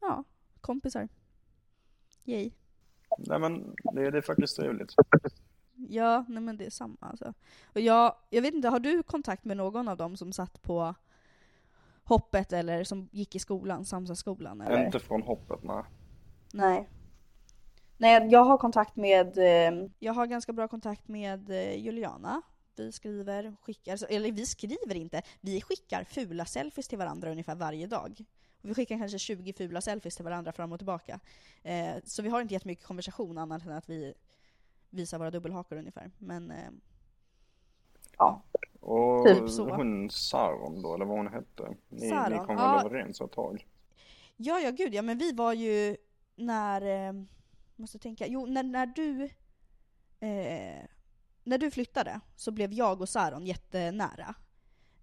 ja, kompisar. Yay. Nej men det, det är faktiskt trevligt. Ja, nej men det är samma alltså. Och jag, jag vet inte, har du kontakt med någon av dem som satt på hoppet eller som gick i skolan, Samsa-skolan eller? Inte från hoppet nej. Nej. Nej, jag har kontakt med... Eh, Jag har ganska bra kontakt med eh, Juliana. Vi skriver, skickar, eller vi skriver inte, vi skickar fula selfies till varandra ungefär varje dag. Och vi skickar kanske 20 fula selfies till varandra fram och tillbaka. Eh, så vi har inte jättemycket konversation annat än att vi visar våra dubbelhakor ungefär. Men eh, ja. Och Typ så. hon Saron då, eller vad hon hette. Ni, ni Saron, kom ja. väl överens ett tag? Ja, ja gud ja, men vi var ju när, eh, måste tänka, jo när, när du eh, när du flyttade så blev jag och Saron jättenära.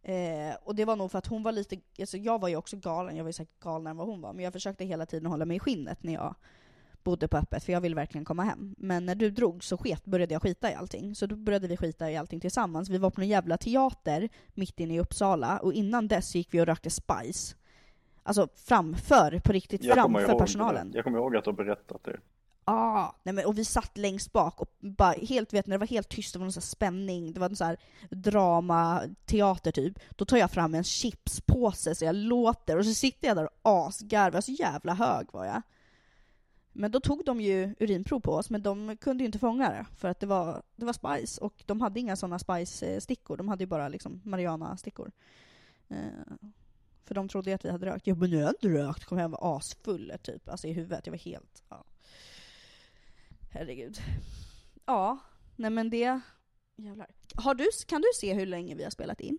Eh, och det var nog för att hon var lite, alltså jag var ju också galen, jag var ju säkert galnare än vad hon var, men jag försökte hela tiden hålla mig i skinnet när jag bodde på öppet, för jag ville verkligen komma hem. Men när du drog så sket, började jag skita i allting. Så då började vi skita i allting tillsammans. Vi var på en jävla teater mitt inne i Uppsala, och innan dess gick vi och rökte spice. Alltså framför, på riktigt Jag framför personalen. Det. Jag kommer ihåg att du har berättat det. Ah, nej men, och vi satt längst bak och bara helt, vet när det var helt tyst, det var någon sån här spänning, det var en sån här drama, teater typ. Då tar jag fram en chipspåse så jag låter och så sitter jag där och asgarvar, så jävla hög var jag. Men då tog de ju urinprov på oss, men de kunde ju inte fånga det för att det var, det var spice och de hade inga sådana spice-stickor, de hade ju bara liksom Mariana-stickor. Eh, för de trodde ju att vi hade rökt. Jag bara, nu har jag inte rökt, kom hem och var asfull typ, alltså i huvudet. Jag var helt, ja. Herregud. Ja, nej men det... Jävlar. Har du, kan du se hur länge vi har spelat in?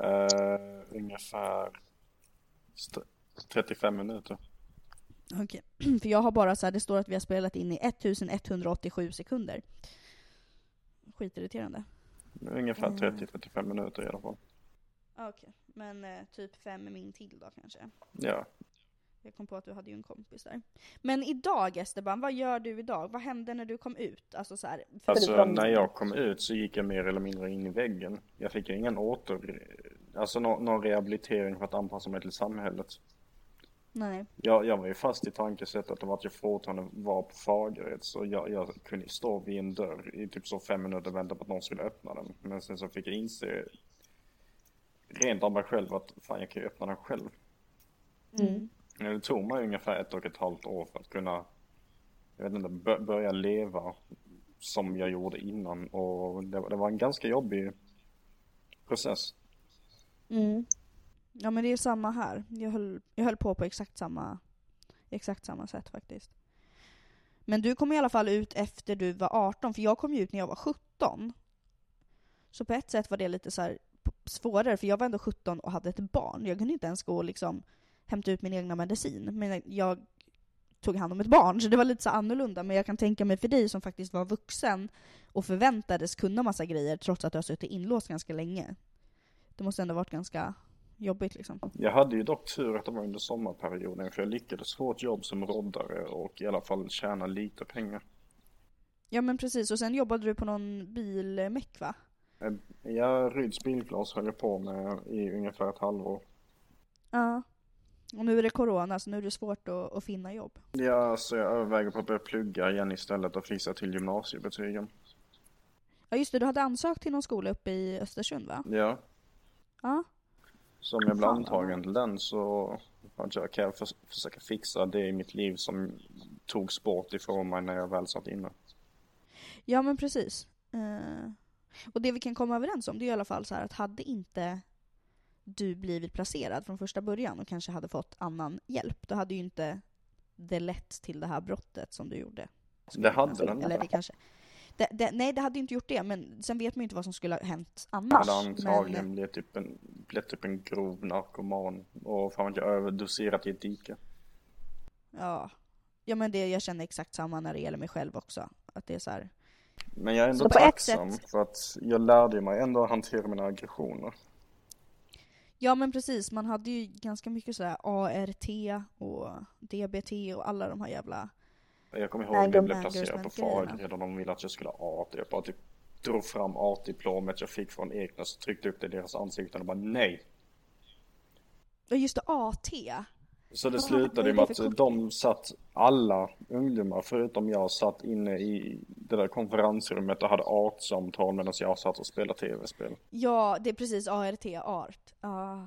Uh, ungefär st- 35 minuter. Okej. För jag har bara så här, det står att vi har spelat in i 1187 sekunder. Skitirriterande. Ungefär Mm. 30-35 minuter i alla fall. Okej, men eh, typ fem min till då kanske. Ja. Jag kom på att du hade ju en kompis där. Men idag Esteban, vad gör du idag? Vad hände när du kom ut? Alltså så här, för- Alltså när jag kom ut så gick jag mer eller mindre in i väggen. Jag fick ingen åter... Alltså nå- någon rehabilitering för att anpassa mig till samhället. Nej. Jag, jag var ju fast i tankesättet av att jag fortfarande var på Fagered så jag, jag kunde stå vid en dörr i typ så fem minuter och vänta på att någon skulle öppna den. Men sen så fick jag inse rent av mig själv att fan jag kan ju öppna den själv. Mm. Det tog mig ungefär ett och ett halvt år för att kunna jag vet inte, börja leva som jag gjorde innan och det, var- det var en ganska jobbig process. Mm. Ja men det är samma här. Jag höll, jag höll på på exakt samma, exakt samma sätt faktiskt. Men du kom i alla fall ut efter du var 18, för jag kom ju ut när jag var 17. Så på ett sätt var det lite så här svårare, för jag var ändå 17 och hade ett barn. Jag kunde inte ens gå och liksom hämta ut min egna medicin. Men jag tog hand om ett barn, så det var lite så annorlunda. Men jag kan tänka mig för dig som faktiskt var vuxen och förväntades kunna massa grejer trots att du har suttit inlåst ganska länge. Det måste ändå varit ganska jobbigt liksom. Jag hade ju dock tur att det var under sommarperioden för jag lyckades få ett jobb som roddare och i alla fall tjäna lite pengar. Ja men precis, och sen jobbade du på någon bilmeck va? Jag Ryds bilglas höll jag på med i ungefär ett halvår. Ja. Och nu är det corona, så nu är det svårt att, att finna jobb. Ja, så jag överväger på att börja plugga igen istället och fixa till gymnasiebetygen. Ja just det, du hade ansökt till någon skola uppe i Östersund va? Ja, Ja. så om jag blir antagen till den så jag kan förs- försöka fixa det i mitt liv som togs bort ifrån mig när jag väl satt inne. Ja men precis. Eh, och det vi kan komma överens om det är i alla fall så här att hade inte du blivit placerad från första början och kanske hade fått annan hjälp, då hade ju inte det lett till det här brottet som du gjorde. Det hade den. Eller det kanske... Det, det, nej, det hade ju inte gjort det, men sen vet man ju inte vad som skulle ha hänt Jag annars. hade antagligen Men, blivit typ en, blivit typ en grov narkoman och fan vet jag överdoserat i ett dike. ja. ja, men det, jag känner exakt samma när det gäller mig själv också. Att det är så här, Men jag är ändå Så tacksam sätt- för att jag lärde mig ändå att hantera mina aggressioner. Ja men precis, man hade ju ganska mycket sådär ART och DBT och alla de här jävla... Jag kommer ihåg när jag blev placerad på. Fagerhed och de ville att jag skulle ha AT. Jag bara typ drog fram AT-diplomet jag fick från Eknäs och tryckte upp det i deras ansikten och bara nej. Ja just det, AT! Så det slutade är med att de satt, alla ungdomar förutom jag satt inne i det där konferensrummet och hade artsamtal medan jag satt och spelade tv-spel. Ja, det är precis ART, ART. Ah.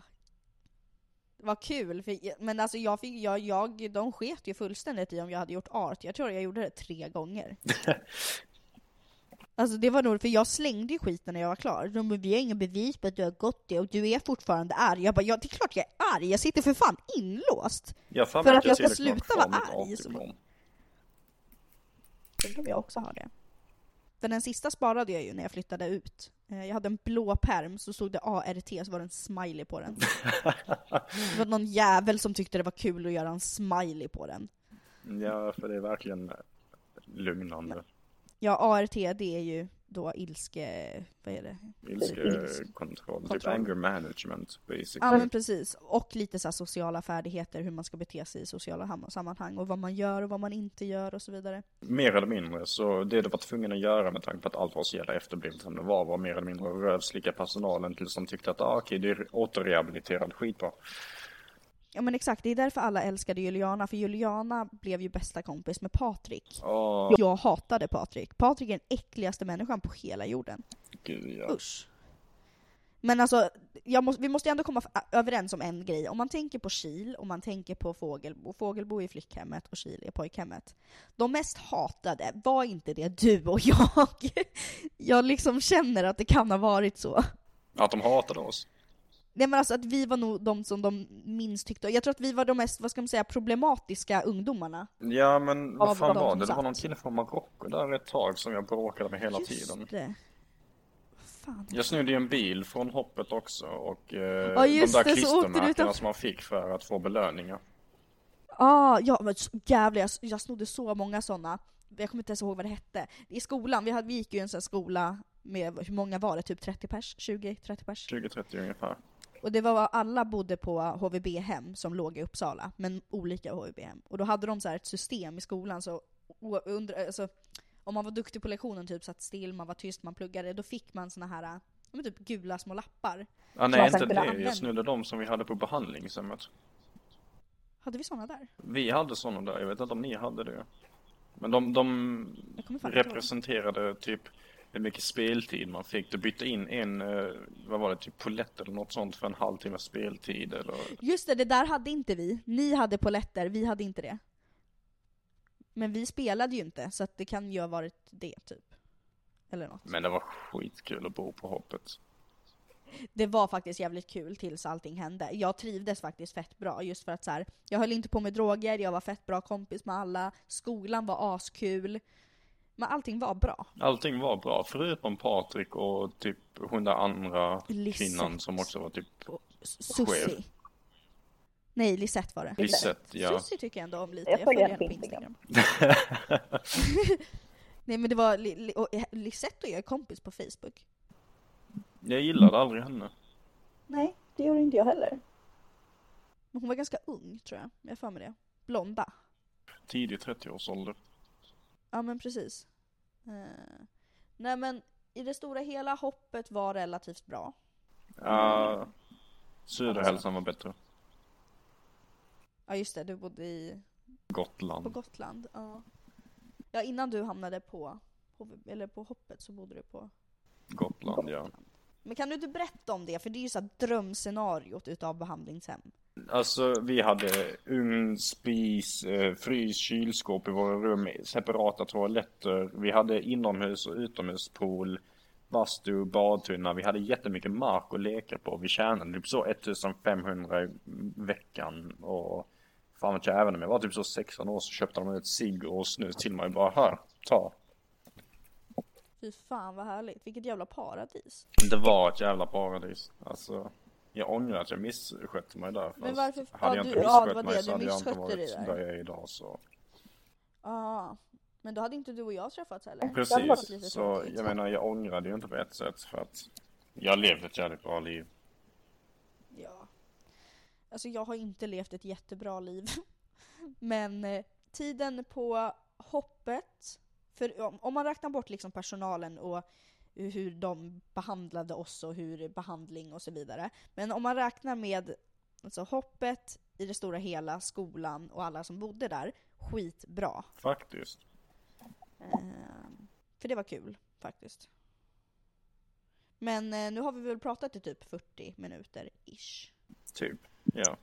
Vad kul, för, men alltså jag fick, jag, jag, de sket ju fullständigt i om jag hade gjort ART. Jag tror jag gjorde det tre gånger. Alltså det var nog, för jag slängde ju skiten när jag var klar. De bara, vi har inga bevis på att du har gått det och du är fortfarande arg. Jag bara, ja det är klart jag är arg, jag sitter för fan inlåst. Jag För att jag ska och med sluta vara arg, så-. Undrar om jag också har det. För den sista sparade jag ju när jag flyttade ut. Eh, Jag hade en blå perm så stod det ART, så var det en smiley på den. Det var någon jävel som tyckte det var kul att göra en smiley på den. Ja, för det är verkligen lugnande. Ja, ART det är ju då ilske... Vad är det? Ilskekontroll, typ anger management basically. Ja men precis. Och lite så sociala färdigheter, hur man ska bete sig i sociala sammanhang. Och vad man gör och vad man inte gör och så vidare. Mer eller mindre, så det du var tvungen att göra med tanke på att allt var så jävla efterblivet som det var, var mer eller mindre att rövslicka personalen tills de tyckte att ah, okej, du är återrehabiliterad, skitbra. Ja men exakt, det är därför alla älskade Juliana, för Juliana blev ju bästa kompis med Patrik. Åh, Jag hatade Patrik. Patrik är den äckligaste människan på hela jorden. gud ja. Usch. Men alltså, måste, vi måste ändå komma överens om en grej. Om man tänker på Kil och man tänker på Fågelbo, Fågelbo är flickhemmet och Kil är pojkhemmet. De mest hatade, var inte det du och jag? Jag liksom känner att det kan ha varit så. Att de hatade oss. Nej men alltså att vi var nog de som de minst tyckte, jag tror att vi var de mest, vad ska man säga, problematiska ungdomarna. Ja, men vad fan var det? Det var någon kille från Marocko där ett tag som jag bråkade med hela tiden. Just det. Fan. Jag snodde ju en bil från hoppet också och eh, Ja, de där det, klistermärkena som man fick för att få belöningar. Ah, ja, men så- jävlar jag, jag snodde så många sådana. Jag kommer inte ens ihåg vad det hette. I skolan, vi, hade, vi gick ju i en sån skola med, hur många var det? Typ 30 pers? 20-30 pers? 20-30 ungefär. Och det var, alla bodde på HVB-hem som låg i Uppsala, men olika HVB-hem. Och då hade de så här ett system i skolan, så under, alltså, om man var duktig på lektionen, typ satt still, man var tyst, man pluggade, då fick man såna här ja, men typ gula små lappar. Ah, nej, inte det. Jag snodde de som vi hade på behandlingshemmet. Hade vi såna där? Vi hade sådana där, jag vet inte om ni hade det. Men de, de representerade typ hur mycket speltid man fick. Du bytte in en, eh, vad var det, typ polett eller något sånt för en halvtimme speltid eller... Just det, det där hade inte vi. Ni hade poletter, vi hade inte det. Men vi spelade ju inte, så att det kan ju ha varit det, typ. Eller något. Men det var skitkul att bo på hoppet. Det var faktiskt jävligt kul tills allting hände. Jag trivdes faktiskt fett bra, just för att så här, jag höll inte på med droger, jag var fett bra kompis med alla, skolan var askul. Men allting var bra. Allting var bra, förutom Patrik och typ hon där andra Lisette. kvinnan som också var typ S- Susie. Nej, Lisette var det. Lisette, ja. Susie tycker jag ändå om lite. Jag följer henne på Instagram. Nej men det var, och Lisette och jag är kompis på Facebook. Jag gillade aldrig henne. Nej, det gjorde inte jag heller. Men hon var ganska ung tror jag. Jag för mig det. Blonda. Tidig 30-årsålder. Ja men precis. Eh, nej men i det stora hela hoppet var relativt bra. Ja, Söderhälsan var bättre. Ja just det, du bodde i, på Gotland. Gotland. Ja. ja, innan du hamnade på, eller på hoppet så bodde du på Gotland, ja. Men kan du inte berätta om det? För det är ju så drömscenariot utav behandlingshem. Alltså vi hade ugn, spis, eh, frys, kylskåp i våra rum, separata toaletter. Vi hade inomhus och utomhuspool, bastu, badtunna. Vi hade jättemycket mark att leka på. Vi tjänade typ så 1500 i veckan och fan vet jag, även om jag var typ så 16 år så köpte de ut cigg och snus till mig bara här, ta. Fy fan vad härligt, vilket jävla paradis. Det var ett jävla paradis. Alltså, jag ångrar att jag misskötte mig där. Men varför- hade ja, jag du- inte ja, det misskött mig det, så hade jag inte varit där. jag är idag. Så. Ja, men då hade inte du och jag träffats heller. Det Precis, så jag menar jag ångrade ju inte på ett sätt för att jag levde ett jävligt bra liv. Ja. Alltså jag har inte levt ett jättebra liv. Men eh, tiden på hoppet, för om, om man räknar bort liksom personalen och hur de behandlade oss och hur behandling och så vidare. Men om man räknar med alltså, hoppet i det stora hela, skolan och alla som bodde där, skitbra. Faktiskt. Ehm, för det var kul faktiskt. Men eh, nu har vi väl pratat i typ 40 minuter ish. Typ. Ja.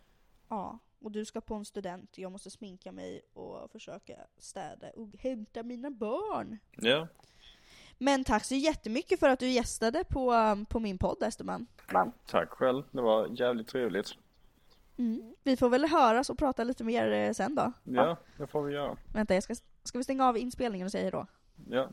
Ja, och du ska på en student. Jag måste sminka mig och försöka städa och hämta mina barn. Ja. Men tack så jättemycket för att du gästade på, um, på min podd Esterman. Tack själv. Det var jävligt trevligt. Mm. Vi får väl höras och prata lite mer eh, sen då. Ja, det får vi göra. Vänta, jag ska, ska vi stänga av inspelningen och säga hejdå? Ja.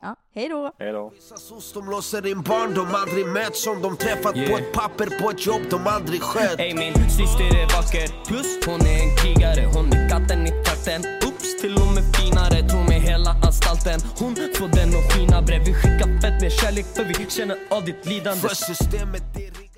Ja, hej då! Hej då. Vissa sos de låser in barn de aldrig mött som de träffat på Yeah. ett papper på ett jobb de aldrig skött. Ey min syster är vacker, plus hon är en krigare Hon är katten i trakten, oops till och med finare Tror mig hela anstalten, hon får den att skina bre Vi skickar fett med kärlek för vi känner av ditt lidande. För systemet är